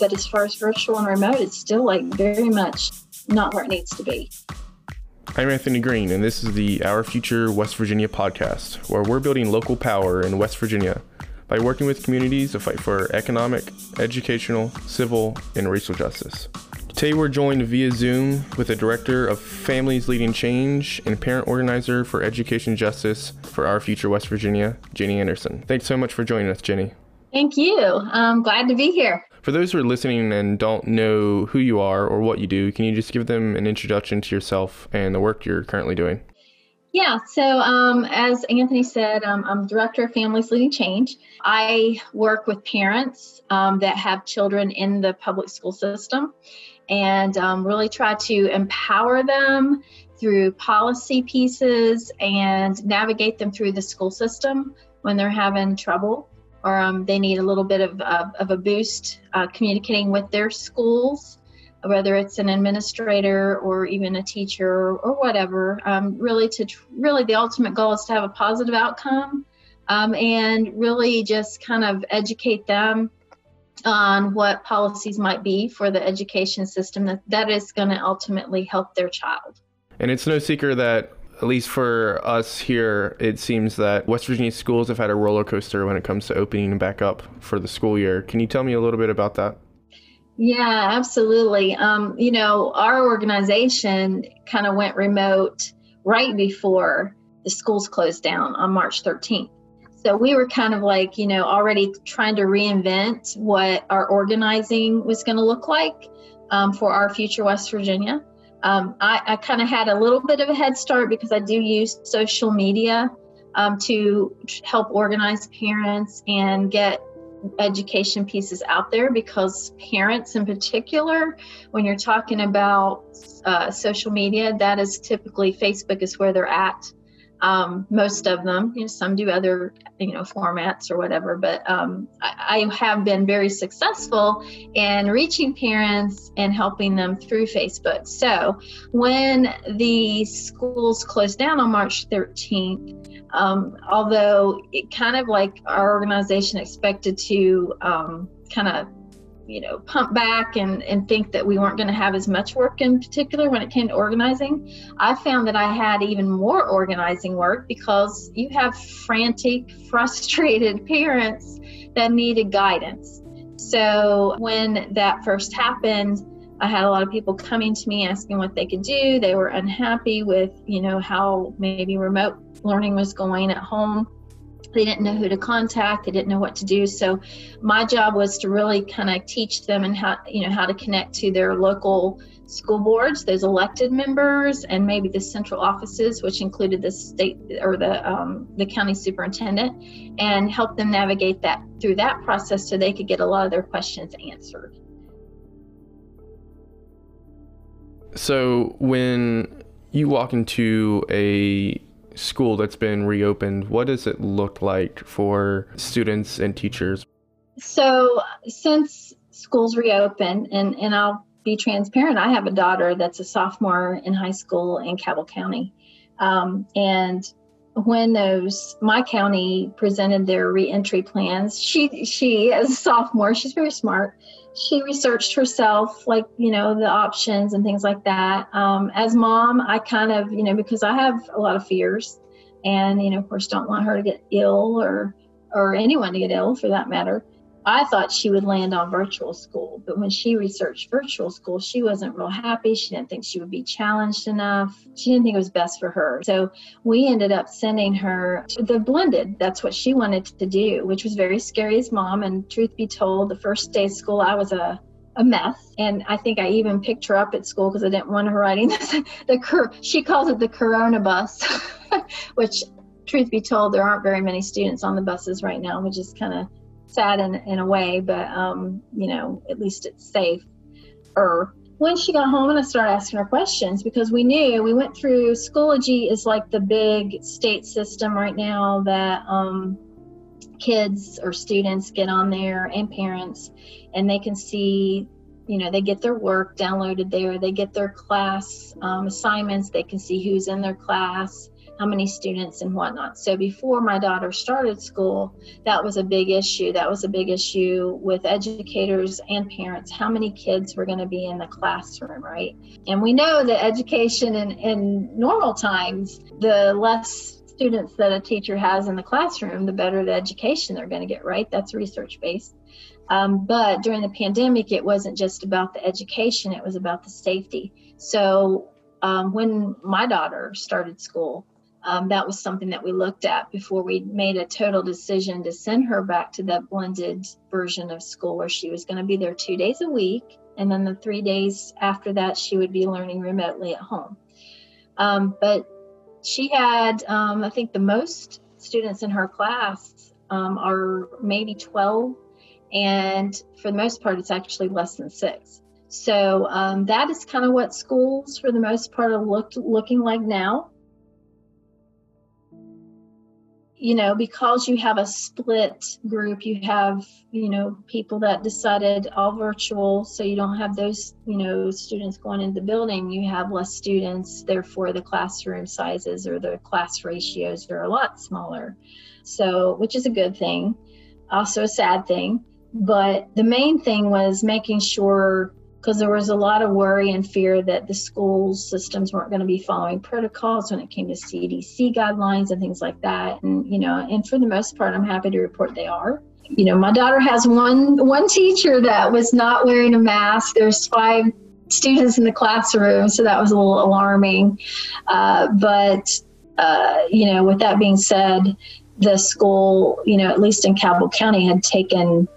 but as far as virtual and remote, it's still like very much not where it needs to be. I'm Anthony Green, and this is the Our Future West Virginia podcast, where we're building local power in West Virginia by working with communities to fight for economic, educational, civil, and racial justice. Today, we're joined via Zoom with the Director of Families Leading Change and Parent Organizer for Education Justice for Our Future West Virginia, Jenny Anderson. Thanks so much for joining us, Jenny. Thank you. I'm glad to be here. For those who are listening and don't know who you are or what you do, can you just give them an introduction to yourself and the work you're currently doing? Yeah, so um, as Anthony said, um, I'm Director of Families Leading Change. I work with parents um, that have children in the public school system and um, really try to empower them through policy pieces and navigate them through the school system when they're having trouble or um, they need a little bit of, uh, of a boost uh, communicating with their schools, whether it's an administrator or even a teacher or whatever. Um, really, to really the ultimate goal is to have a positive outcome, um, and really just kind of educate them on what policies might be for the education system that that is going to ultimately help their child. And it's no secret that at least for us here, it seems that West Virginia schools have had a roller coaster when it comes to opening back up for the school year. Can you tell me a little bit about that? Yeah, absolutely. Um, you know, our organization kind of went remote right before the schools closed down on March 13th. So we were kind of like, you know, already trying to reinvent what our organizing was going to look like um, for our future West Virginia. Um, I, I kind of had a little bit of a head start because I do use social media um, to help organize parents and get education pieces out there because parents in particular when you're talking about uh, social media that is typically facebook is where they're at um, most of them you know some do other you know formats or whatever but um, I, I, have been very successful in reaching parents and helping them through facebook. So when the schools closed down on march 13th um, although it kind of like our organization expected to um, kind of you know pump back and, and think that we weren't going to have as much work in particular when it came to organizing. I found that i had even more organizing work because you have frantic frustrated parents that needed guidance. So when that first happened i had a lot of people coming to me asking what they could do. They were unhappy with you know how maybe remote learning was going at home they didn't know who to contact. They didn't know what to do. So my job was to really kind of teach them and how you know how to connect to their local school boards those elected members and maybe the central offices which included the state or the um, the county superintendent and help them navigate that through that process so they could get a lot of their questions answered. So when you walk into a school that's been reopened, what does it look like for students and teachers? So, since schools reopened, and, and I'll be transparent, I have a daughter that's a sophomore in high school in Cabell County. Um, and when those my county presented their reentry plans, she she as a sophomore, she's very smart she researched herself, like, you know, the options and things like that. Um, as mom, I kind of, you know, because I have a lot of fears and, you know, of course, don't want her to get ill or, or anyone to get ill for that matter. I thought she would land on virtual school, but when she researched virtual school, she wasn't real happy. She didn't think she would be challenged enough. She didn't think it was best for her. So we ended up sending her to the blended. That's what she wanted to do, which was very scary as mom. And truth be told, the first day of school, I was a a mess. And I think I even picked her up at school because I didn't want her riding the, the she calls it the Corona bus, which truth be told, there aren't very many students on the buses right now, which is kind of sad in, in a way, but um, you know, at least it's safe. Or when she got home and I started asking her questions because we knew we went through Schoology is like the big state system right now that um, kids or students get on there and parents and they can see you know they get their work downloaded there they get their class um, assignments they can see who's in their class how many students and whatnot. So before my daughter started school, that was a big issue. That was a big issue with educators and parents. How many kids were going to be in the classroom, right? And we know that education in, in normal times, the less students that a teacher has in the classroom, the better the education they're going to get, right? That's research based. Um, but during the pandemic, it wasn't just about the education, it was about the safety. So um, when my daughter started school, um, that was something that we looked at before we made a total decision to send her back to that blended version of school where she was going to be there two days a week. And then the three days after that, she would be learning remotely at home. Um, but she had, um, I think, the most students in her class um, are maybe 12. And for the most part, it's actually less than six. So um, that is kind of what schools, for the most part, are looked, looking like now. You know, because you have a split group, you have, you know, people that decided all virtual, so you don't have those, you know, students going into the building, you have less students, therefore the classroom sizes or the class ratios are a lot smaller. So, which is a good thing, also a sad thing. But the main thing was making sure because there was a lot of worry and fear that the school systems weren't going to be following protocols when it came to CDC guidelines and things like that. And you know, and for the most part, I'm happy to report they are. You know, my daughter has one one teacher that was not wearing a mask. There's five students in the classroom, so that was a little alarming. Uh, but uh, you know, with that being said, the school, you know, at least in Cabell County, had taken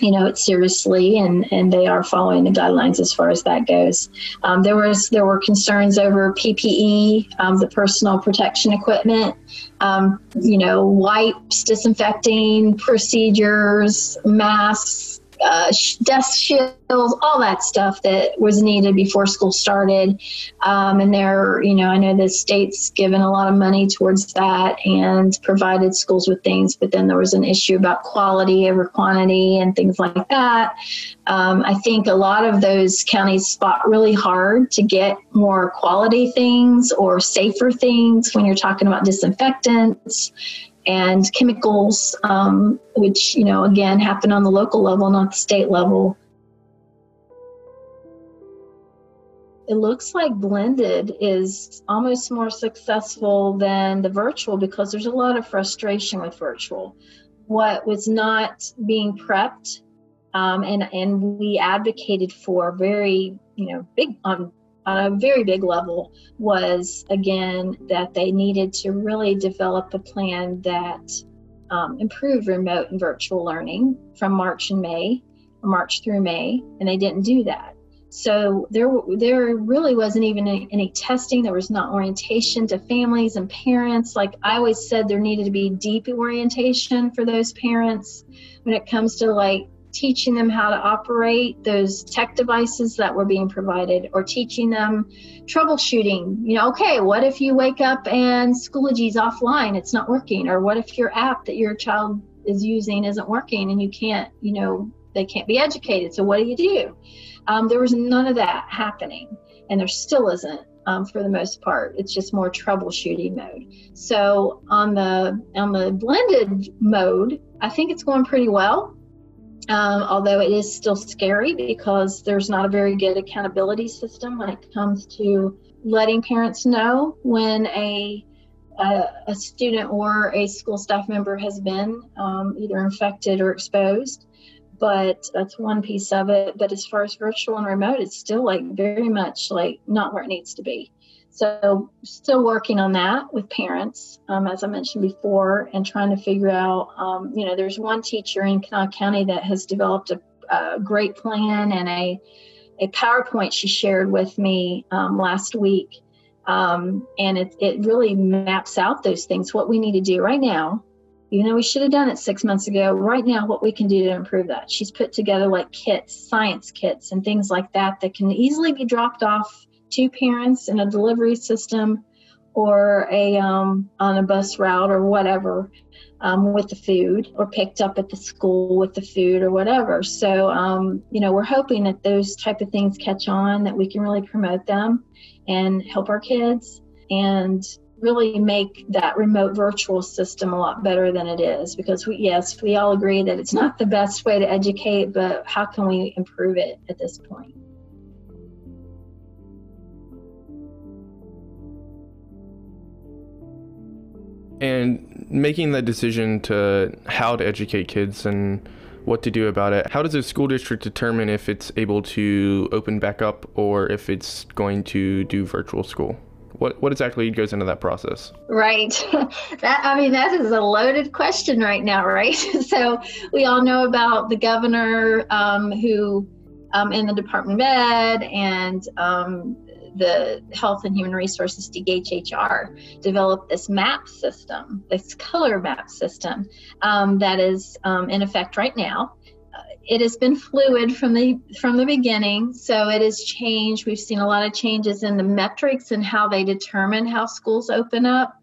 you know it seriously and and they are following the guidelines as far as that goes. Um, there was there were concerns over ppe um, the personal protection equipment um, you know wipes disinfecting procedures masks uh, desk shields, all that stuff that was needed before school started. Um, and there, you know, I know the state's given a lot of money towards that and provided schools with things, but then there was an issue about quality over quantity and things like that. Um, I think a lot of those counties fought really hard to get more quality things or safer things when you're talking about disinfectants and chemicals, um, which, you know, again, happen on the local level, not the state level. It looks like blended is almost more successful than the virtual because there's a lot of frustration with virtual. What was not being prepped um, and and we advocated for very you know big on on a very big level was again that they needed to really develop a plan that um, improved remote and virtual learning from March and May, March through May, and they didn't do that. So there, there really wasn't even any, any, testing. There was not orientation to families and parents. Like I always said, there needed to be deep orientation for those parents when it comes to like teaching them how to operate those tech devices that were being provided or teaching them troubleshooting. You know okay what if you wake up and schoology's offline it's not working? Or what if your app that your child is using isn't working and you can't you know they can't be educated? So what do you do? Um, there was none of that happening and there still isn't um, for the most part. It's just more troubleshooting mode. So on the on the blended mode i think it's going pretty well um, although it is still scary because there's not a very good accountability system when it comes to letting parents know when a a, a student or a school staff member has been um, either infected or exposed. But that's one piece of it. But as far as virtual and remote, it's still like very much like not where it needs to be. So, still working on that with parents, um, as I mentioned before, and trying to figure out. Um, you know, there's one teacher in Kanawha County that has developed a, a, great plan and a a PowerPoint she shared with me um, last week, um, and it it really maps out those things. What we need to do right now, even though we should have done it six months ago, right now, what we can do to improve that. She's put together like kits, science kits, and things like that that can easily be dropped off to parents in a delivery system or a um, on a bus route or whatever um, with the food or picked up at the school with the food or whatever. So um, you know we're hoping that those type of things catch on that we can really promote them and help our kids and really make that remote virtual system a lot better than it is because we, yes we all agree that it's not the best way to educate but how can we improve it at this point and making the decision to how to educate kids and what to do about it. How does a school district determine if it's able to open back up or if it's going to do virtual school? What what exactly goes into that process? Right. that I mean that is a loaded question right now, right? so we all know about the governor um, who um, in the Department of Ed and um, the Health and Human Resources DHHR developed this map system, this color map system um, that is um, in effect right now. Uh, it has been fluid from the from the beginning, so it has changed. We've seen a lot of changes in the metrics and how they determine how schools open up.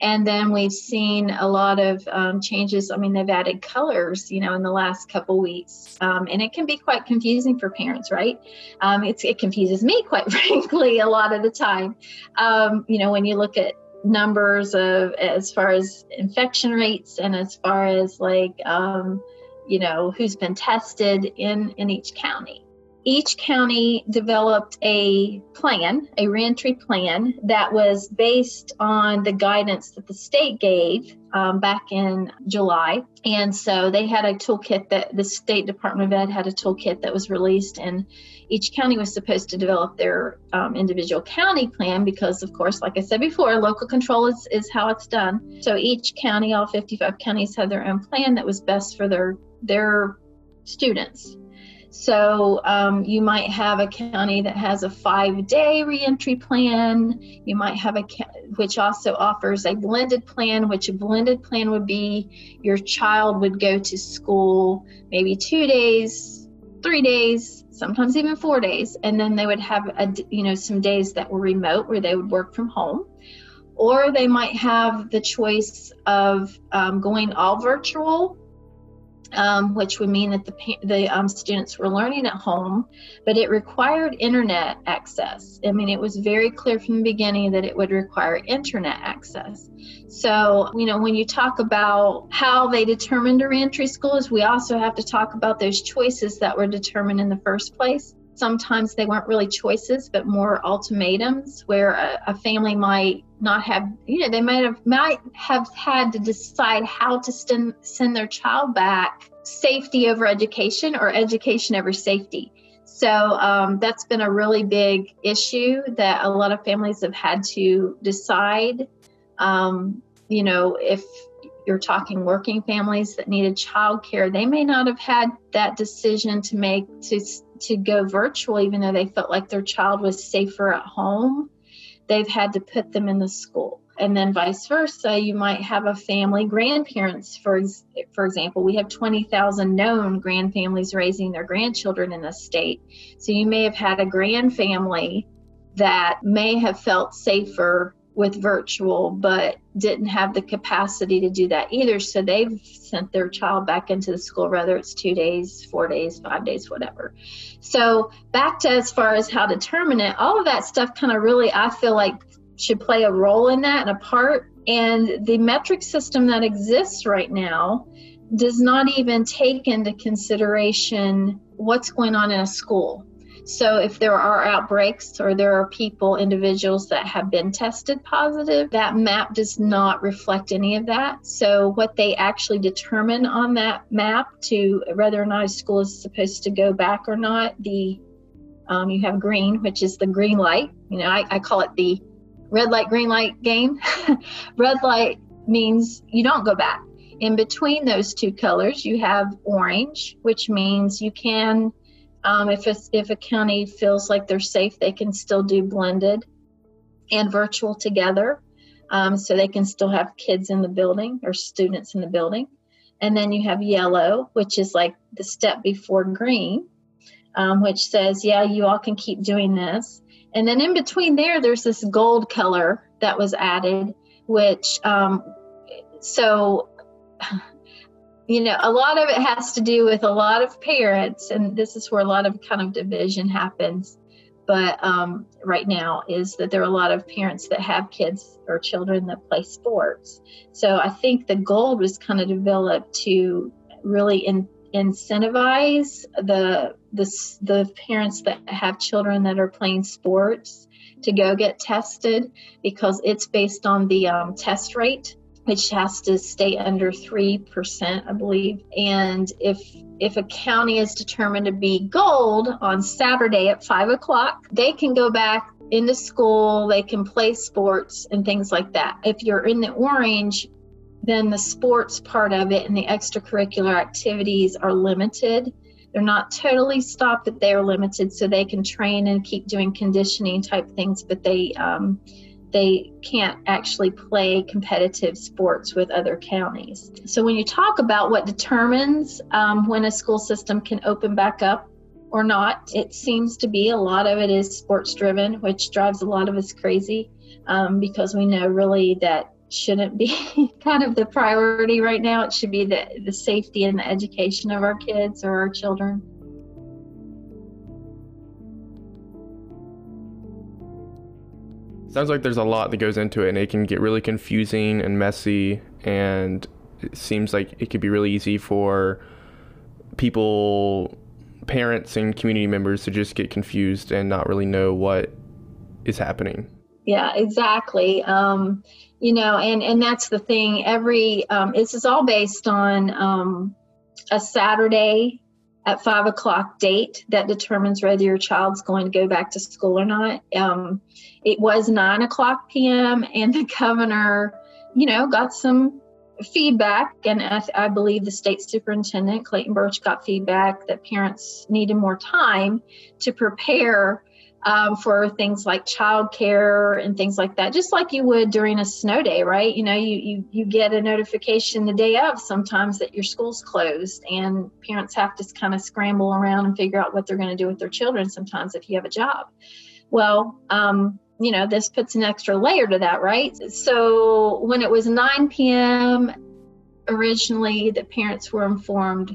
And then we've seen a lot of um, changes. I mean, they've added colors, you know, in the last couple weeks, um, and it can be quite confusing for parents, right? Um, it confuses me, quite frankly, a lot of the time. Um, you know, when you look at numbers of as far as infection rates and as far as like, um, you know, who's been tested in in each county each county developed a plan, a reentry plan that was based on the guidance that the state gave um, back in July. And so they had a toolkit that the State Department of Ed had a toolkit that was released, and each county was supposed to develop their um, individual county plan because, of course, like I said before, local control is, is how it's done. So each county, all 55 counties, had their own plan that was best for their their students. So um, you might have a county that has a five-day reentry plan. You might have a which also offers a blended plan, which a blended plan would be your child would go to school maybe two days, three days, sometimes even four days, and then they would have a you know some days that were remote where they would work from home. Or they might have the choice of um, going all virtual um, which would mean that the, the um, students were learning at home, but it required internet access. I mean, it was very clear from the beginning that it would require internet access. So, you know, when you talk about how they determined a reentry schools, we also have to talk about those choices that were determined in the first place. Sometimes they weren't really choices, but more ultimatums where a, a family might not have you know they might have might have had to decide how to send send their child back safety over education or education over safety. So um, that's been a really big issue that a lot of families have had to decide. Um, you know if you're talking working families that needed childcare they may not have had that decision to make to to go virtual even though they felt like their child was safer at home they've had to put them in the school. And then vice versa you might have a family grandparents for for example we have 20,000 known grandfamilies raising their grandchildren in the state. So you may have had a grandfamily that may have felt safer with virtual but didn't have the capacity to do that either. So they've sent their child back into the school whether it's 2 days 4 days 5 days whatever. So back to as far as how to determine it all of that stuff kind of really I feel like should play a role in that and a part. And the metric system that exists right now does not even take into consideration what's going on in a school so, if there are outbreaks or there are people, individuals that have been tested positive, that map does not reflect any of that. So, what they actually determine on that map to whether or not a school is supposed to go back or not, the um, you have green, which is the green light. You know, I, I call it the red light, green light game. red light means you don't go back. In between those two colors, you have orange, which means you can um, if, if a county feels like they're safe, they can still do blended and virtual together. Um, so they can still have kids in the building or students in the building. And then you have yellow, which is like the step before green, um, which says, yeah, you all can keep doing this. And then in between there, there's this gold color that was added, which, um, so you know, a lot of it has to do with a lot of parents, and this is where a lot of kind of division happens. but um, right now is that there are a lot of parents that have kids or children that play sports. So I think the goal was kind of developed to really in, incentivize the, the the parents that have children that are playing sports to go get tested because it's based on the um, test rate which has to stay under 3%, I believe. And if if a county is determined to be gold on Saturday at five o'clock, they can go back into school, they can play sports and things like that. If you're in the orange, then the sports part of it and the extracurricular activities are limited. They're not totally stopped, but they are limited so they can train and keep doing conditioning type things, but they um, they can't actually play competitive sports with other counties. So, when you talk about what determines um, when a school system can open back up or not, it seems to be a lot of it is sports driven, which drives a lot of us crazy um, because we know really that shouldn't be kind of the priority right now. It should be the, the safety and the education of our kids or our children. Sounds like there's a lot that goes into it, and it can get really confusing and messy. And it seems like it could be really easy for people, parents, and community members to just get confused and not really know what is happening. Yeah, exactly. Um, you know, and and that's the thing. Every um, this is all based on um, a Saturday at five o'clock date that determines whether your child's going to go back to school or not. Um, it was nine o'clock p.m. and the governor, you know, got some feedback, and I, I believe the state superintendent Clayton Burch got feedback that parents needed more time to prepare um, for things like childcare and things like that, just like you would during a snow day, right? You know, you, you, you get a notification the day of sometimes that your school's closed, and parents have to kind of scramble around and figure out what they're going to do with their children sometimes if you have a job. Well, um, you know, this puts an extra layer to that, right? So when it was 9 p.m., originally the parents were informed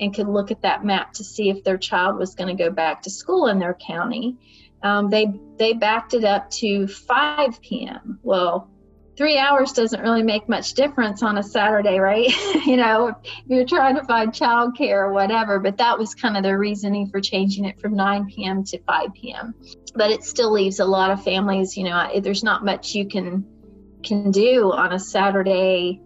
and could look at that map to see if their child was going to go back to school in their county um, they they backed it up to 5 p.m. Well, three hours doesn't really make much difference on a Saturday, right? you know, if you're trying to find childcare or whatever. But that was kind of the reasoning for changing it from 9 p.m. to 5 p.m. But it still leaves a lot of families. You know, there's not much you can can do on a Saturday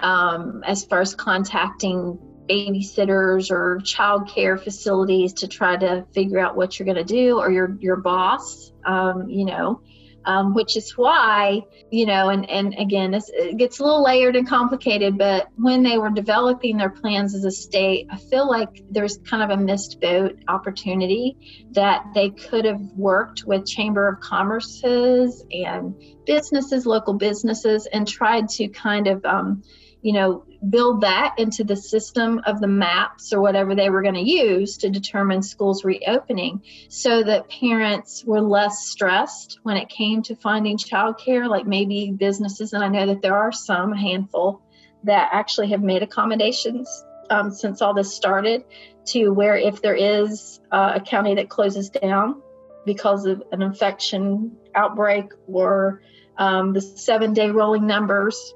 um, as far as contacting babysitters or child care facilities to try to figure out what you're going to do or your your boss um, you know um, which is why you know and and again it gets a little layered and complicated but when they were developing their plans as a state i feel like there's kind of a missed boat opportunity that they could have worked with chamber of commerces and businesses local businesses and tried to kind of um, you know, build that into the system of the maps or whatever they were going to use to determine schools reopening so that parents were less stressed when it came to finding childcare, like maybe businesses, and I know that there are some, a handful, that actually have made accommodations um, since all this started to where if there is uh, a county that closes down because of an infection outbreak or um, the seven day rolling numbers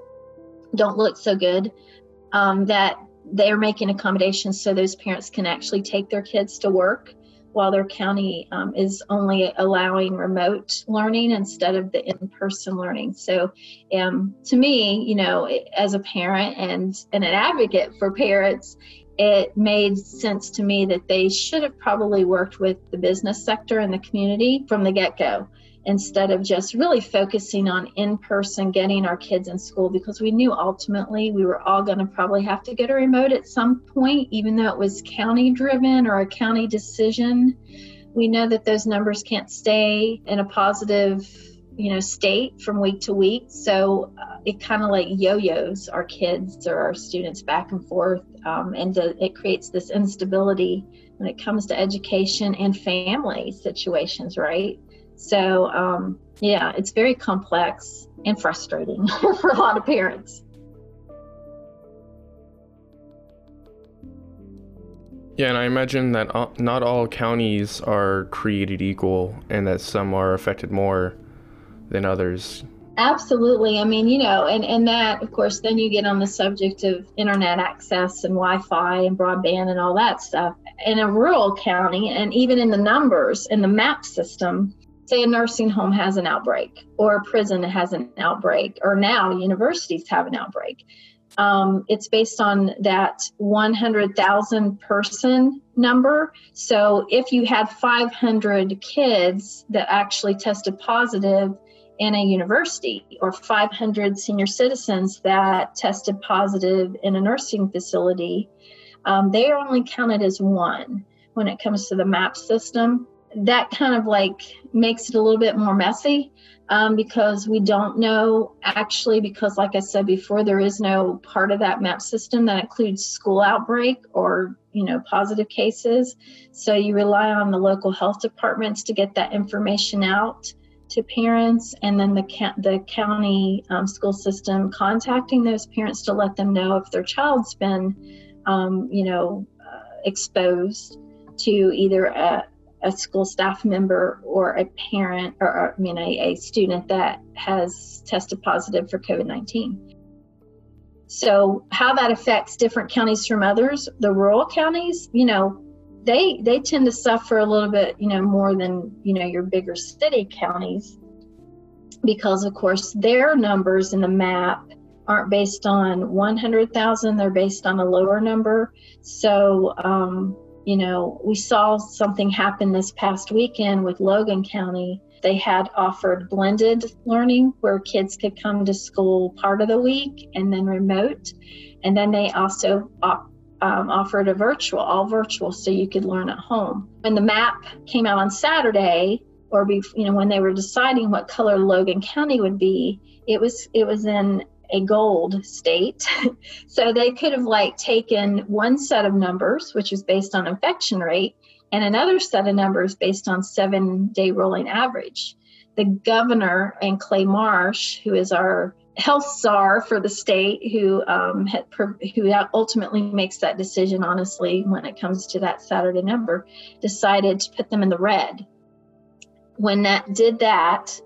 don't look so good, um, that they're making accommodations so those parents can actually take their kids to work while their county um, is only allowing remote learning instead of the in-person learning. So, um, to me, you know, as a parent and, and an advocate for parents, it made sense to me that they should have probably worked with the business sector and the community from the get-go instead of just really focusing on in person getting our kids in school because we knew ultimately we were all going to probably have to get a remote at some point, even though it was county driven or a county decision. We know that those numbers can't stay in a positive you know state from week to week so uh, it kind of like yo-yos our kids or our students back and forth um, and it creates this instability when it comes to education and family situations right so, um, yeah, it's very complex and frustrating for a lot of parents. Yeah, and I imagine that not all counties are created equal and that some are affected more than others. Absolutely. I mean, you know, and, and that, of course, then you get on the subject of internet access and Wi Fi and broadband and all that stuff. In a rural county, and even in the numbers in the map system, say a nursing home has an outbreak or a prison has an outbreak, or now universities have an outbreak. Um, it's based on that 100,000 person number. So if you had 500 kids that actually tested positive in a university or 500 senior citizens that tested positive in a nursing facility, um, they are only counted as one when it comes to the map system. That kind of like makes it a little bit more messy um, because we don't know actually, because like I said before, there is no part of that map system that includes school outbreak or you know positive cases. So you rely on the local health departments to get that information out to parents, and then the the county um, school system contacting those parents to let them know if their child's been um, you know uh, exposed to either a, a school staff member or a parent or, or I mean a, a student that has tested positive for COVID-19. So how that affects different counties from others, the rural counties, you know, they they tend to suffer a little bit, you know, more than, you know, your bigger city counties because of course their numbers in the map aren't based on 100,000, they're based on a lower number. So um, you know, we saw something happen this past weekend with Logan County. They had offered blended learning where kids could come to school part of the week and then remote. And then they also um, offered a virtual, all virtual, so you could learn at home. When the map came out on Saturday, or be, you know when they were deciding what color Logan County would be, it was it was in a gold state. so they could have like taken one set of numbers, which is based on infection rate, and another set of numbers based on seven day rolling average. The governor and Clay Marsh, who is our health czar for the state, who um, had, who ultimately makes that decision, honestly, when it comes to that Saturday number, decided to put them in the red. When that did that,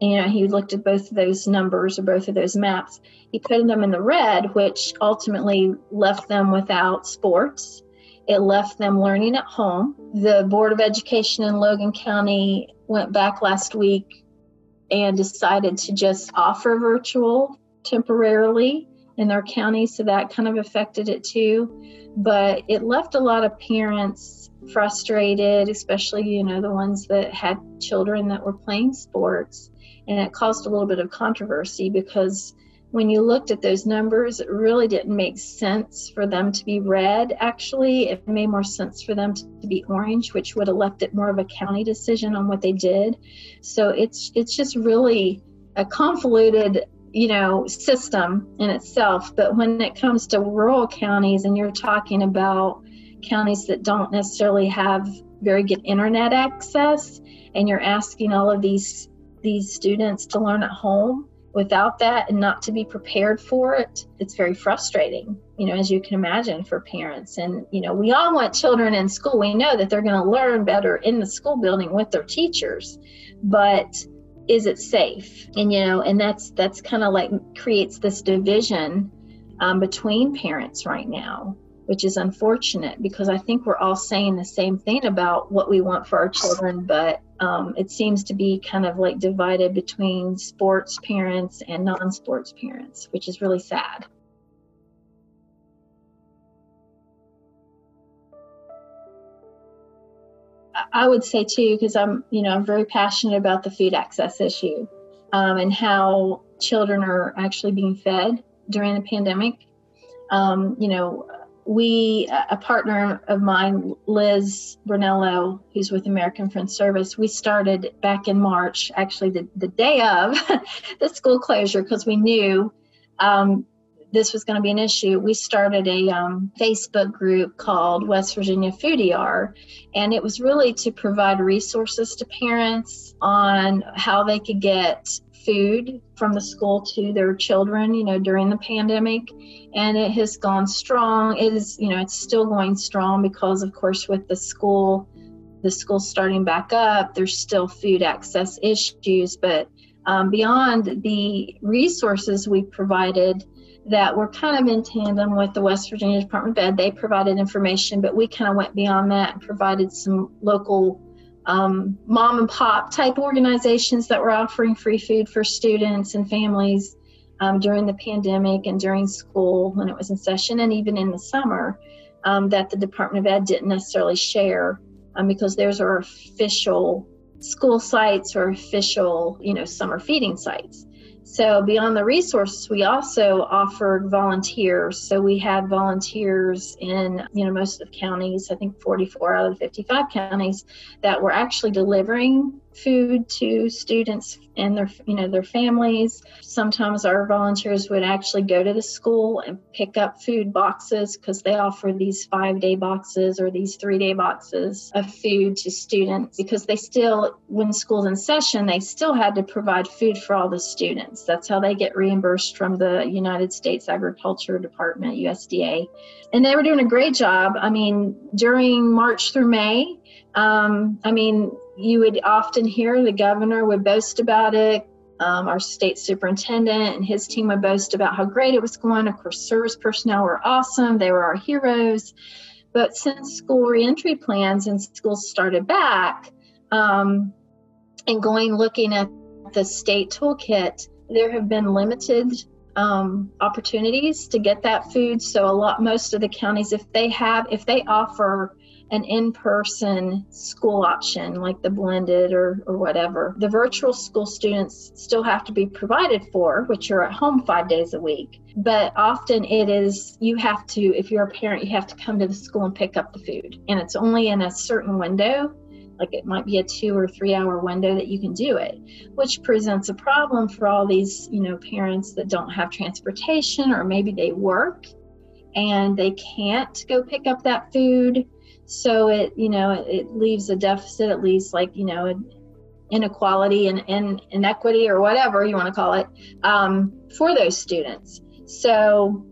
you know, he looked at both of those numbers or both of those maps. He put them in the red, which ultimately left them without sports. It left them learning at home. The Board of Education in Logan County went back last week and decided to just offer virtual temporarily in their county. So that kind of affected it too. But it left a lot of parents frustrated, especially, you know, the ones that had children that were playing sports and it caused a little bit of controversy because when you looked at those numbers, it really didn't make sense for them to be red. Actually, it made more sense for them to be orange, which would have left it more of a county decision on what they did. So it's it's just really a convoluted, you know, system in itself. But when it comes to rural counties, and you're talking about counties that don't necessarily have very good internet access, and you're asking all of these these students to learn at home without that and not to be prepared for it it's very frustrating you know as you can imagine for parents. And you know we all want children in school. We know that they're going to learn better in the school building with their teachers but is it safe? And you know and that's that's kind of like creates this division um, between parents right now which is unfortunate because I think we're all saying the same thing about what we want for our children, but um, it seems to be kind of like divided between sports parents and non sports parents, which is really sad. I would say too, because I'm, you know, I'm very passionate about the food access issue um, and how children are actually being fed during the pandemic. Um, you know, we a partner of mine liz brunello who's with american friends service we started back in march actually the, the day of the school closure because we knew um, this was going to be an issue, we started a um, Facebook group called West Virginia Foodie Hour, and it was really to provide resources to parents on how they could get food from the school to their children, you know, during the pandemic. And it has gone strong. It is, you know, it's still going strong because, of course, with the school, the school starting back up, there's still food access issues. But um, beyond the resources we provided, that were kind of in tandem with the West Virginia Department of Ed. They provided information, but we kind of went beyond that and provided some local um, mom and pop type organizations that were offering free food for students and families um, during the pandemic and during school when it was in session and even in the summer um, that the Department of Ed didn't necessarily share um, because those are official school sites or official, you know, summer feeding sites. So, beyond the resources, we also offered volunteers. So, we had volunteers in, you know, most of the counties, I think 44 out of the 55 counties, that were actually delivering food to students and their you know their families. Sometimes our volunteers would actually go to the school and pick up food boxes because they offer these five day boxes or these three day boxes of food to students because they still when school's in session they still had to provide food for all the students. That's how they get reimbursed from the united states agriculture department usda and they were doing a great job. I mean during march through may um, I mean, you would often hear the governor would boast about it. Um, our state superintendent and his team would boast about how great it was going. Of course, service personnel were awesome, they were our heroes. But since school reentry plans and schools started back, um, and going looking at the state toolkit, there have been limited um, opportunities to get that food. So a lot, most of the counties, if they have, if they offer an in person school option like the blended or, or whatever. The virtual school students still have to be provided for, which are at home five days a week. But often it is, you have to, if you're a parent, you have to come to the school and pick up the food. And it's only in a certain window like it might be a two or three hour window that you can do it which presents a problem for all these you know parents that don't have transportation or maybe they work and they can't go pick up that food so it you know it, it leaves a deficit at least like you know inequality and, and inequity or whatever you want to call it um, for those students. So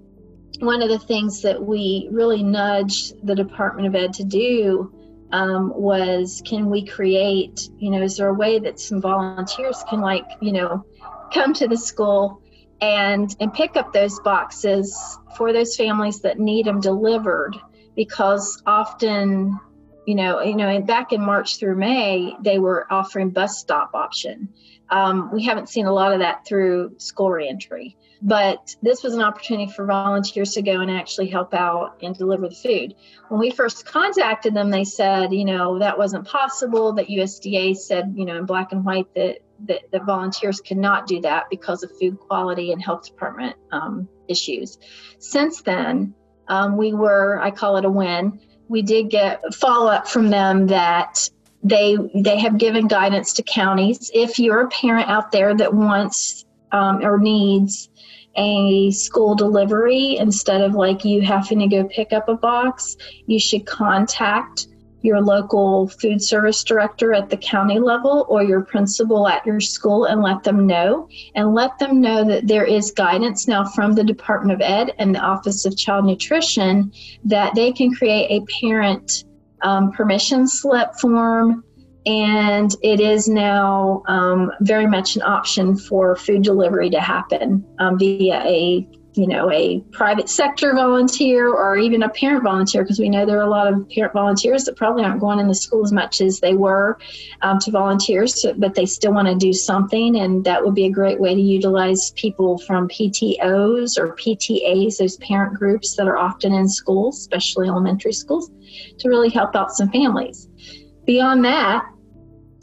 one of the things that we really nudged the department of ed to do um, was can we create you know is there a way that some volunteers can like you know come to the school and and pick up those boxes for those families that need them delivered because often you know you know back in march through may they were offering bus stop option. Um, we haven't seen a lot of that through school reentry but this was an opportunity for volunteers to go and actually help out and deliver the food. When we first contacted them they said you know that wasn't possible that usda said you know in black and white that that, that volunteers could not do that because of food quality and health department um, issues. Since then um, we were, I call it a win. We did get follow up from them that they they have given guidance to counties. If you're a parent out there that wants um, or needs a school delivery instead of like you having to go pick up a box, you should contact your local food service director at the county level or your principal at your school and let them know. And let them know that there is guidance now from the Department of Ed and the Office of Child Nutrition that they can create a parent um, permission slip form. And it is now um, very much an option for food delivery to happen um, via a you know, a private sector volunteer or even a parent volunteer, because we know there are a lot of parent volunteers that probably aren't going in the school as much as they were um, to volunteers, but they still want to do something. And that would be a great way to utilize people from PTOs or PTAs, those parent groups that are often in schools, especially elementary schools, to really help out some families. Beyond that,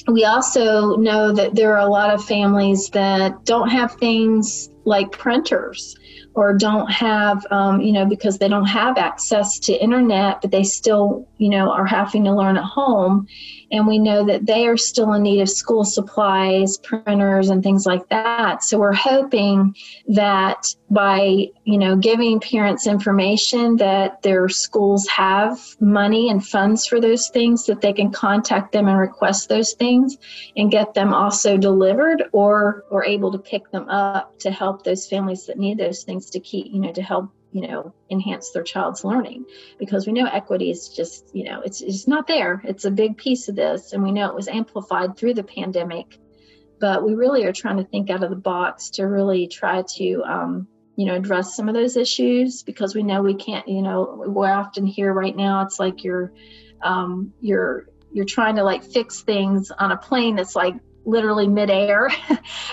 we also know that there are a lot of families that don't have things like printers or don't have, um, you know, because they don't have access to internet, but they still you know, are having to learn at home. And we know that they are still in need of school supplies, printers, and things like that. So we're hoping that by, you know, giving parents information that their schools have money and funds for those things, that they can contact them and request those things and get them also delivered or or able to pick them up to help those families that need those things to keep, you know, to help you know enhance their child's learning. Because we know equity is just you know it's, it's not there. It's a big piece of this and we know it was amplified through the pandemic. But we really are trying to think out of the box to really try to um, you know address some of those issues because we know we can't you know we often hear right now it's like you're um, you're you're trying to like fix things on a plane that's like literally midair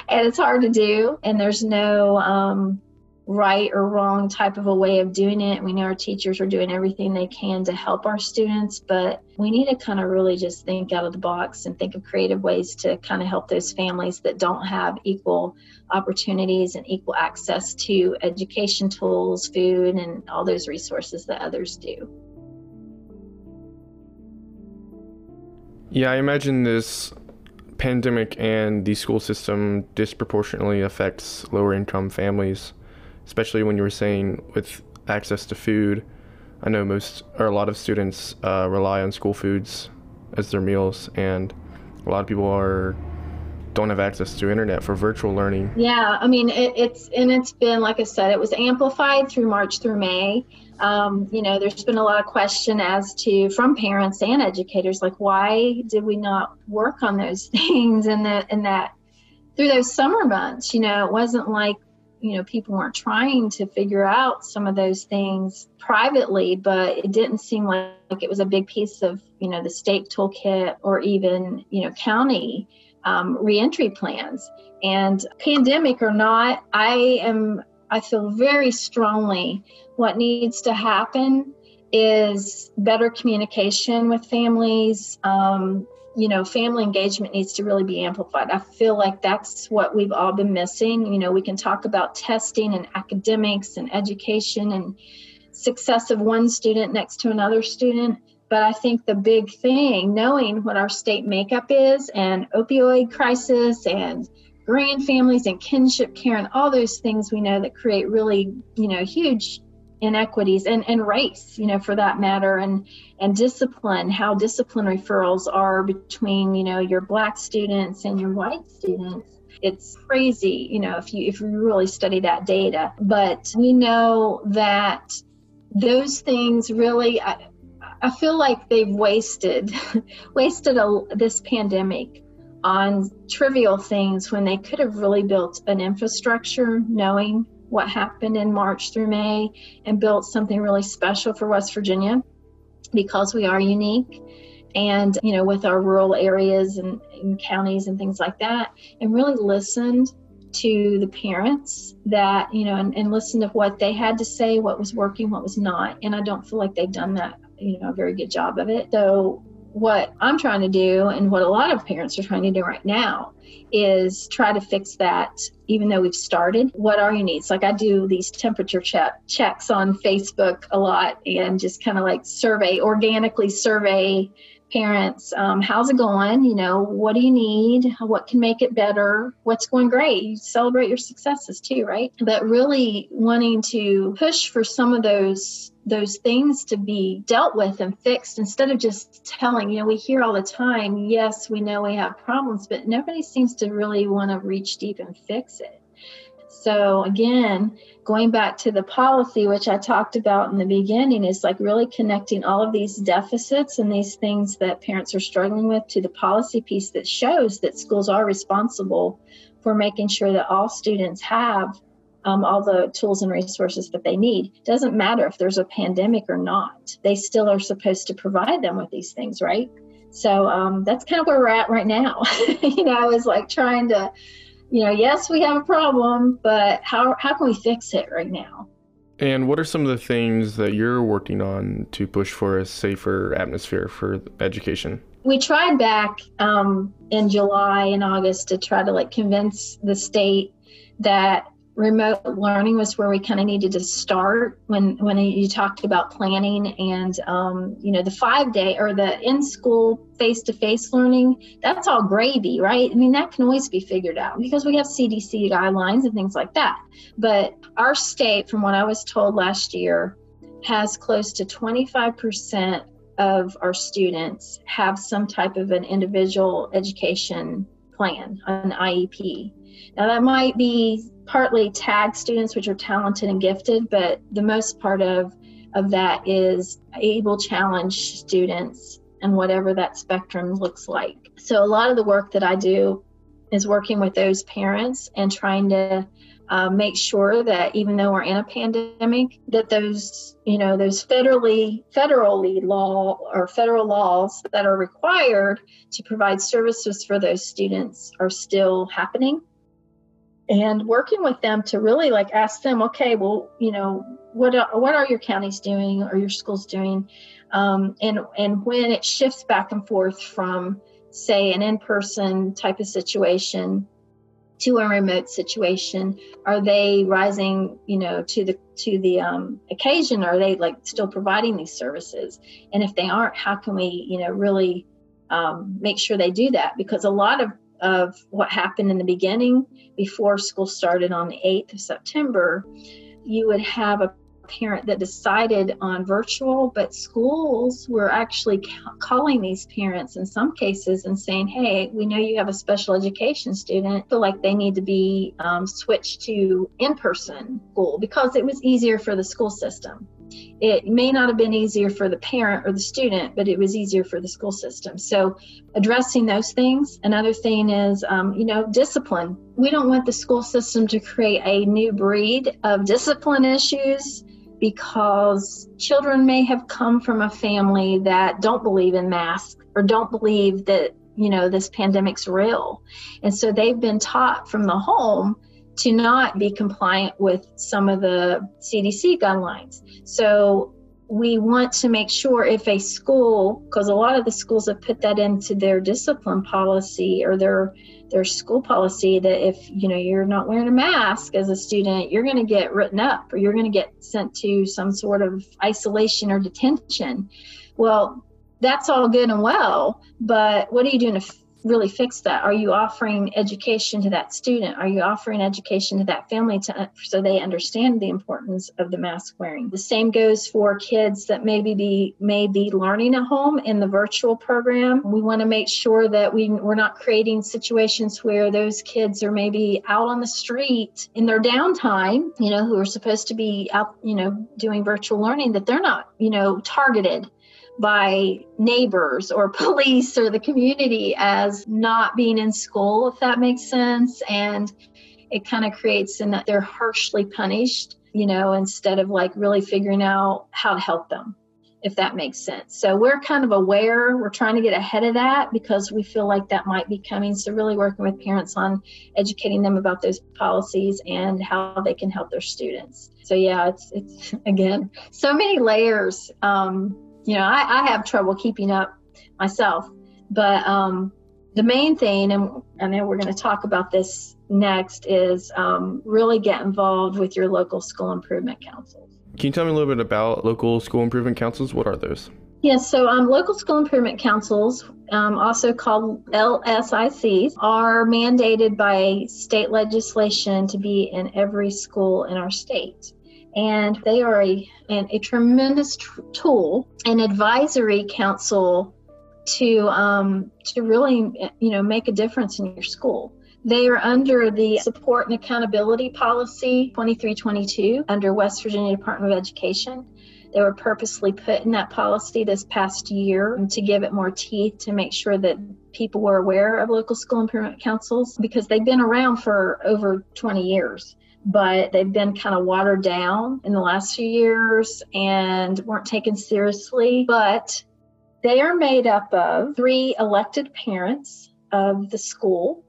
and it's hard to do and there's no um, right or wrong type of a way of doing it. We know our teachers are doing everything they can to help our students, but we need to kind of really just think out of the box and think of creative ways to kind of help those families that don't have equal opportunities and equal access to education tools, food, and all those resources that others do. Yeah, I imagine this pandemic and the school system disproportionately affects lower income families especially when you were saying with access to food. I know most or a lot of students uh, rely on school foods as their meals, and a lot of people are don't have access to internet for virtual learning. Yeah, I mean it, it's and it's been like I said, it was amplified through March through May. Um, you know, there's been a lot of question as to from parents and educators, like why did we not work on those things in the in that through those summer months? You know, it wasn't like you know people weren't trying to figure out some of those things privately but it didn't seem like, it was a big piece of you know the state toolkit or even you know county um, reentry plans. And pandemic or not i am i feel very strongly what needs to happen is better communication with families um, you know, family engagement needs to really be amplified. I feel like that's what we've all been missing. You know, we can talk about testing and academics and education and success of one student next to another student. But I think the big thing, knowing what our state makeup is and opioid crisis and grand families and kinship care and all those things we know that create really, you know, huge inequities and, and race, you know, for that matter, and and discipline, how discipline referrals are between, you know, your black students and your white students. It's crazy, you know, if you if you really study that data. But we know that those things really I, I feel like they've wasted wasted a, this pandemic on trivial things when they could have really built an infrastructure knowing what happened in March through May and built something really special for West Virginia because we are unique and you know with our rural areas and, and, counties and things like that and really listened to the parents that you know and, and listened to what they had to say what was working what was not and i don't feel like they've done that you know a very good job of it. So what i'm trying to do and what a lot of parents are trying to do right now is try to fix that even though we've started. What are your needs? Like i do these temperature check checks on facebook a lot and just kind of like survey organically survey parents um, how's it going? You know what do you need? What can make it better? What's going great? You celebrate your successes too right? But really wanting to push for some of those those things to be dealt with and fixed instead of just telling. You know we hear all the time yes we know we have problems but nobody seems to really want to reach deep and fix it. So again going back to the policy which i talked about in the beginning is like really connecting all of these deficits and these things that parents are struggling with to the policy piece that shows that schools are responsible for making sure that all students have um, all the tools and resources that they need. Doesn't matter if there's a pandemic or not, they still are supposed to provide them with these things, right? So um, that's kind of where we're at right now. you know, is like trying to, you know, yes, we have a problem, but how, how can we fix it right now? And what are some of the things that you're working on to push for a safer atmosphere for education? We tried back um, in July and August to try to like convince the state that remote learning was where we kind of needed to start when when you talked about planning and um, you know the five day or the in school face to face learning that's all gravy right? I mean that can always be figured out because we have cdc guidelines and things like that. But our state from what i was told last year has close to 25% of our students have some type of an individual education plan an iep now that might be partly tag students, which are talented and gifted, but the most part of of that is able challenge students and whatever that spectrum looks like. So a lot of the work that I do is working with those parents and trying to uh, make sure that even though we're in a pandemic, that those you know those federally federally law or federal laws that are required to provide services for those students are still happening and working with them to really like ask them okay well you know what are, what are your counties doing or your schools doing? Um, and and when it shifts back and forth from say an in-person type of situation to a remote situation are they rising you know to the to the um, occasion? Are they like still providing these services? And if they aren't how can we you know really um, make sure they do that? Because a lot of of what happened in the beginning before school started on the 8th of September, you would have a parent that decided on virtual, but schools were actually calling these parents in some cases and saying, Hey, we know you have a special education student, feel like they need to be um, switched to in person school because it was easier for the school system it may not have been easier for the parent or the student, but it was easier for the school system. So, addressing those things. Another thing is, um, you know, discipline. We don't want the school system to create a new breed of discipline issues because children may have come from a family that don't believe in masks or don't believe that, you know, this pandemic's real. And so they've been taught from the home to not be compliant with some of the CDC guidelines. So we want to make sure if a school, because a lot of the schools have put that into their discipline policy or their their school policy that if you know you're not wearing a mask as a student, you're going to get written up or you're going to get sent to some sort of isolation or detention. Well, that's all good and well, but what are you doing to really fix that? Are you offering education to that student? Are you offering education to that family to, so they understand the importance of the mask wearing? The same goes for kids that maybe be may be learning at home in the virtual program. We want to make sure that we we're not creating situations where those kids are maybe out on the street in their downtime, you know, who are supposed to be out, you know, doing virtual learning that they're not, you know, targeted by neighbors or police or the community as not being in school, if that makes sense. And it kind of creates in that they're harshly punished, you know, instead of like really figuring out how to help them, if that makes sense. So we're kind of aware, we're trying to get ahead of that because we feel like that might be coming. So really working with parents on educating them about those policies and how they can help their students. So yeah, it's it's again so many layers. Um, you know, I, I have trouble keeping up myself. But um, the main thing, and I know we're going to talk about this next, is um, really get involved with your local school improvement councils. Can you tell me a little bit about local school improvement councils? What are those? Yes, so um, local school improvement councils, um, also called LSICs, are mandated by state legislation to be in every school in our state and they are a, an, a tremendous tr- tool, an advisory council to um, to really you know make a difference in your school. They are under the support and accountability policy 2322 under West Virginia Department of Education. They were purposely put in that policy this past year to give it more teeth to make sure that people were aware of local school improvement councils because they've been around for over 20 years but they've been kind of watered down in the last few years and weren't taken seriously. But they are made up of three elected parents of the school,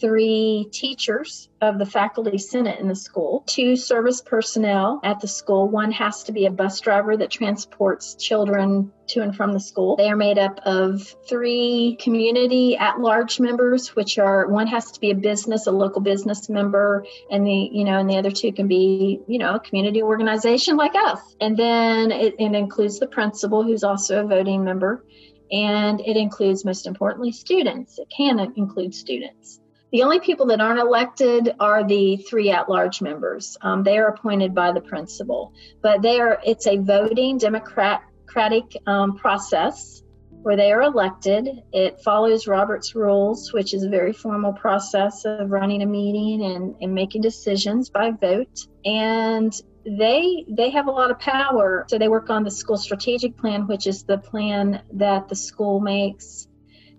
three teachers of the faculty senate in the school, two service personnel at the school. One has to be a bus driver that transports children to and from the school. They are made up of three community at large members, which are one has to be a business, a local business member, and the, you know, and the other two can be, you know, a community organization like us. And then it, it includes the principal, who's also a voting member. And it includes, most importantly, students. It can include students. The only people that aren't elected are the three at-large members. Um, they are appointed by the principal, but they are. It's a voting democratic um, process where they are elected. It follows Robert's rules, which is a very formal process of running a meeting and, and making decisions by vote. And they they have a lot of power. So they work on the school strategic plan, which is the plan that the school makes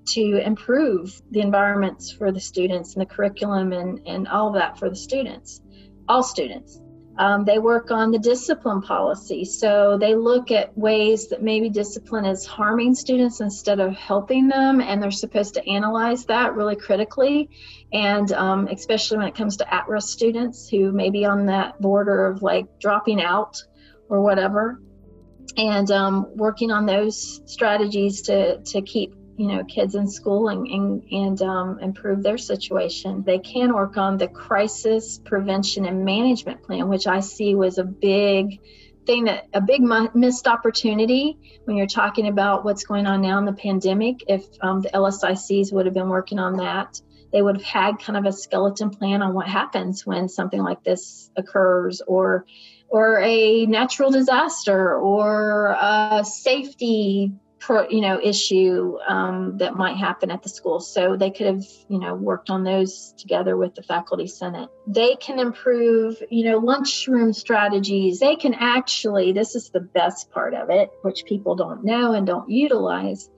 to improve the environments for the students and the curriculum and, and all of that for the students, all students. Um, they work on the discipline policy. So they look at ways that maybe discipline is harming students instead of helping them. And they're supposed to analyze that really critically. And um, especially when it comes to at risk students who may be on that border of like dropping out or whatever. And um, working on those strategies to, to keep you know kids in school and and, and um, improve their situation. They can work on the crisis prevention and management plan which i see was a big thing that a big missed opportunity when you're talking about what's going on now in the pandemic. If um, the lsics would have been working on that they would have had kind of a skeleton plan on what happens when something like this occurs or or a natural disaster or a safety you know issue um, that might happen at the school. So they could have you know worked on those together with the faculty senate. They can improve you know lunchroom strategies. They can actually this is the best part of it which people don't know and don't utilize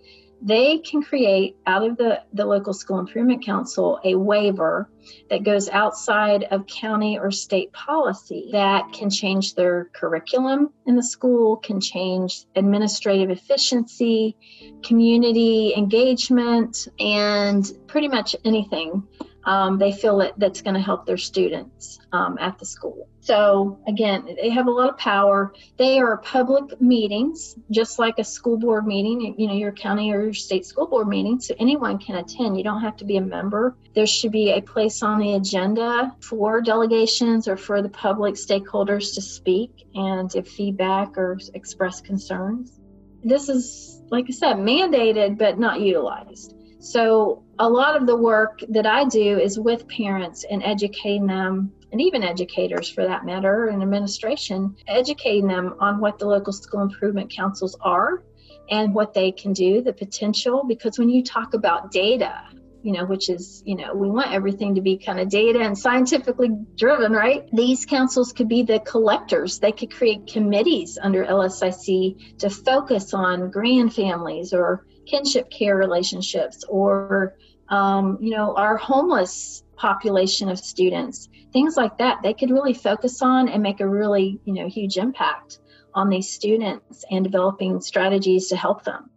they can create out of the, the local school improvement council a waiver that goes outside of county or state policy that can change their curriculum in the school can change administrative efficiency community engagement and pretty much anything um, they feel that that's going to help their students um, at the school. So again, they have a lot of power. They are public meetings, just like a school board meeting. You know, your county or your state school board meeting, so anyone can attend. You don't have to be a member. There should be a place on the agenda for delegations or for the public stakeholders to speak and give feedback or express concerns. This is, like I said, mandated but not utilized. So, a lot of the work that I do is with parents and educating them, and even educators for that matter, and administration, educating them on what the local school improvement councils are and what they can do, the potential. Because when you talk about data, you know, which is, you know, we want everything to be kind of data and scientifically driven, right? These councils could be the collectors. They could create committees under LSIC to focus on grand families or kinship care relationships or um, you know our homeless population of students things like that they could really focus on and make a really you know huge impact on these students and developing strategies to help them.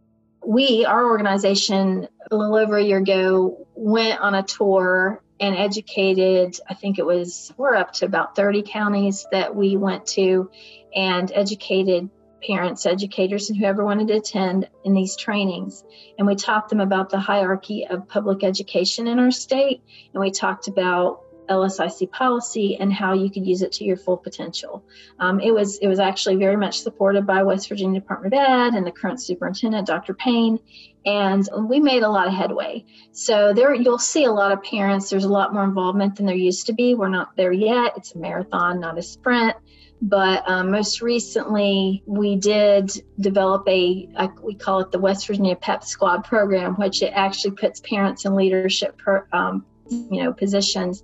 We our organization a little over a year ago went on a tour and educated i think it was we're up to about 30 counties that we went to and educated parents, educators, and whoever wanted to attend in these trainings. And we taught them about the hierarchy of public education in our state. And we talked about LSIC policy and how you could use it to your full potential. Um, it was it was actually very much supported by West Virginia Department of Ed and the current superintendent, Dr. Paine, and we made a lot of headway. So there you'll see a lot of parents. There's a lot more involvement than there used to be. We're not there yet. It's a marathon, not a sprint. But um, most recently, we did develop a, a, we call it the West Virginia PEP Squad program, which it actually puts parents in leadership, per, um, you know, positions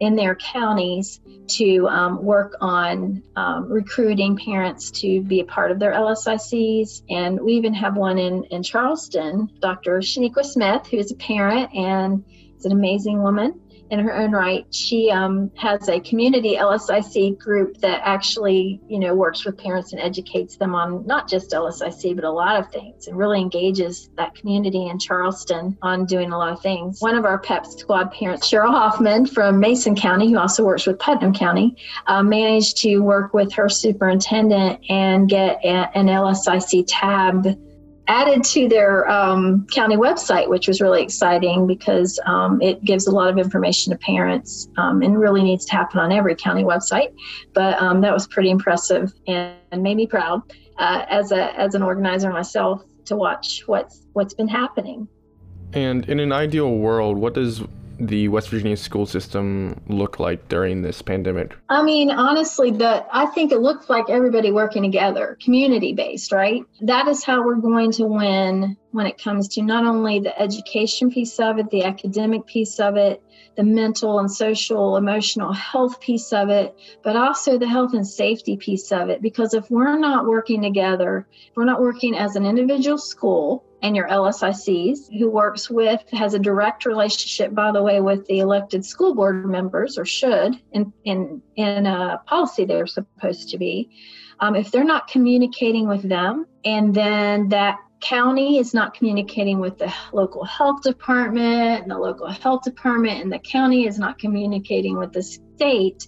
in their counties to um, work on um, recruiting parents to be a part of their LSICs. And we even have one in, in Charleston, Dr. Shaniqua Smith, who is a parent and is an amazing woman in her own right. She um, has a community LSIC group that actually, you know, works with parents and educates them on not just LSIC, but a lot of things and really engages that community in Charleston on doing a lot of things. One of our PEP squad parents, Cheryl Hoffman from Mason County, who also works with Putnam County, uh, managed to work with her superintendent and get a, an LSIC tab added to their um, county website, which was really exciting because um, it gives a lot of information to parents um, and really needs to happen on every county website. But um, that was pretty impressive and, and made me proud uh, as a as an organizer myself to watch what's what's been happening. And in an ideal world, what does the West Virginia school system look like during this pandemic? I mean, honestly, the I think it looks like everybody working together, community based, right? That is how we're going to win when it comes to not only the education piece of it, the academic piece of it, the mental and social, emotional health piece of it, but also the health and safety piece of it. Because if we're not working together, we're not working as an individual school, and your LSICs, who works with, has a direct relationship, by the way, with the elected school board members, or should, in, in, in a policy they're supposed to be. Um, if they're not communicating with them, and then that county is not communicating with the local health department, and the local health department and the county is not communicating with the state,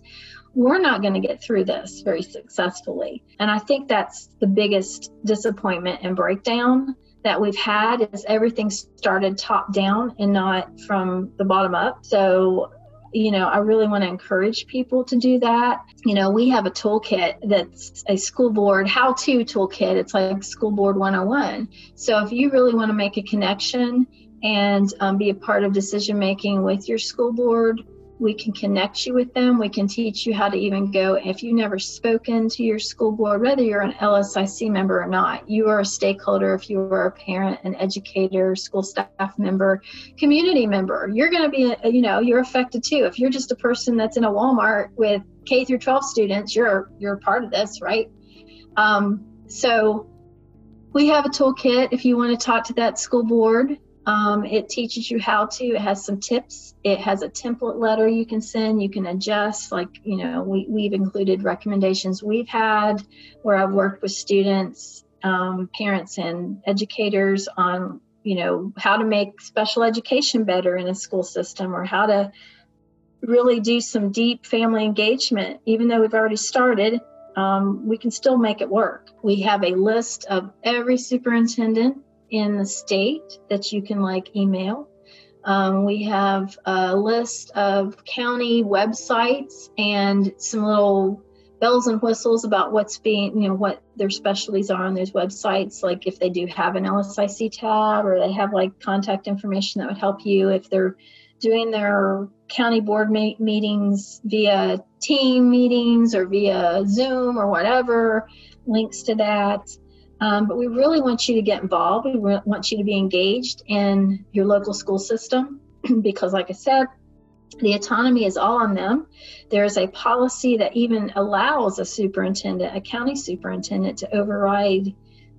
we're not going to get through this very successfully. And I think that's the biggest disappointment and breakdown that we've had is everything started top down and not from the bottom up. So, you know, I really want to encourage people to do that. You know, we have a toolkit that's a school board how to toolkit. It's like School Board 101. So, if you really want to make a connection and um, be a part of decision making with your school board, we can connect you with them. We can teach you how to even go. If you've never spoken to your school board, whether you're an LSIC member or not, you are a stakeholder. If you are a parent, an educator, school staff member, community member, you're going to be, you know, you're affected too. If you're just a person that's in a Walmart with K through 12 students, you're you're part of this, right? Um, so we have a toolkit if you want to talk to that school board um, it teaches you how to. It has some tips. It has a template letter you can send. You can adjust. Like, you know, we, we've included recommendations we've had where I've worked with students, um, parents, and educators on, you know, how to make special education better in a school system or how to really do some deep family engagement. Even though we've already started, um, we can still make it work. We have a list of every superintendent in the state that you can like email. Um, we have a list of county websites and some little bells and whistles about what's being, you know, what their specialties are on those websites. Like if they do have an LSIC tab or they have like contact information that would help you if they're doing their county board ma- meetings via team meetings or via Zoom or whatever, links to that. Um, but we really want you to get involved. We want you to be engaged in your local school system because, like I said, the autonomy is all on them. There's a policy that even allows a superintendent, a county superintendent, to override,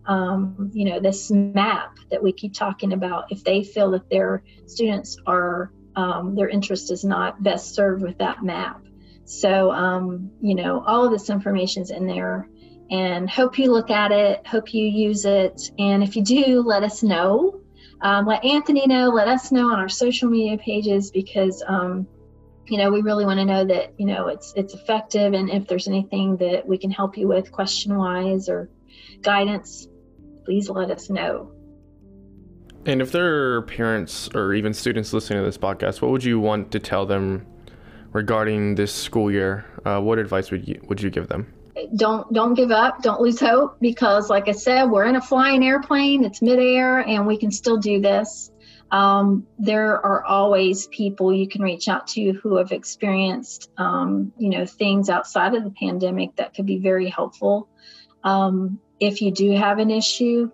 um, you know, this map that we keep talking about if they feel that their students are, um, their interest is not best served with that map. So, um, you know, all of this information is in there and hope you look at it, hope you use it. And if you do, let us know. Um, let Anthony know, let us know on our social media pages because, um, you know, we really want to know that, you know, it's, it's effective. And if there's anything that we can help you with question wise or guidance, please let us know. And if there are parents or even students listening to this podcast, what would you want to tell them regarding this school year? Uh, what advice would you, would you give them? Don't don't give up don't lose hope because like i said we're in a flying airplane it's midair and we can still do this. Um, there are always people you can reach out to who have experienced um, you know things outside of the pandemic that could be very helpful. Um, if you do have an issue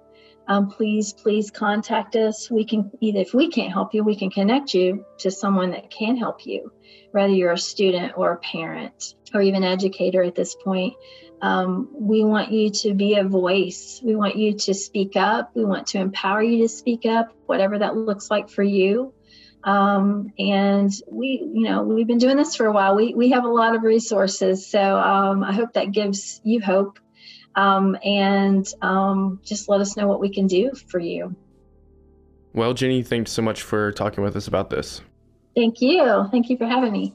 um, please please contact us we can either if we can't help you we can connect you to someone that can help you whether you're a student or a parent or even educator at this point. Um, we want you to be a voice. We want you to speak up. We want to empower you to speak up, whatever that looks like for you. Um, and we, you know, we've been doing this for a while. We, we have a lot of resources. So um, I hope that gives you hope. Um, and um, just let us know what we can do for you. Well, Jenny, thanks so much for talking with us about this. Thank you. Thank you for having me.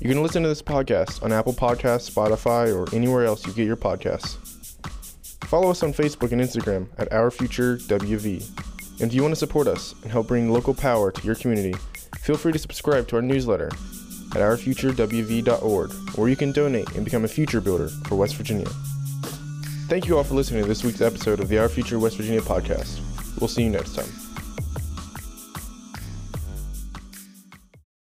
You can listen to this podcast on Apple Podcasts, Spotify, or anywhere else you get your podcasts. Follow us on Facebook and Instagram at Our Future WV. And if you want to support us and help bring local power to your community, feel free to subscribe to our newsletter at ourfuturewv.org, or you can donate and become a future builder for West Virginia. Thank you all for listening to this week's episode of the Our Future West Virginia podcast. We'll see you next time.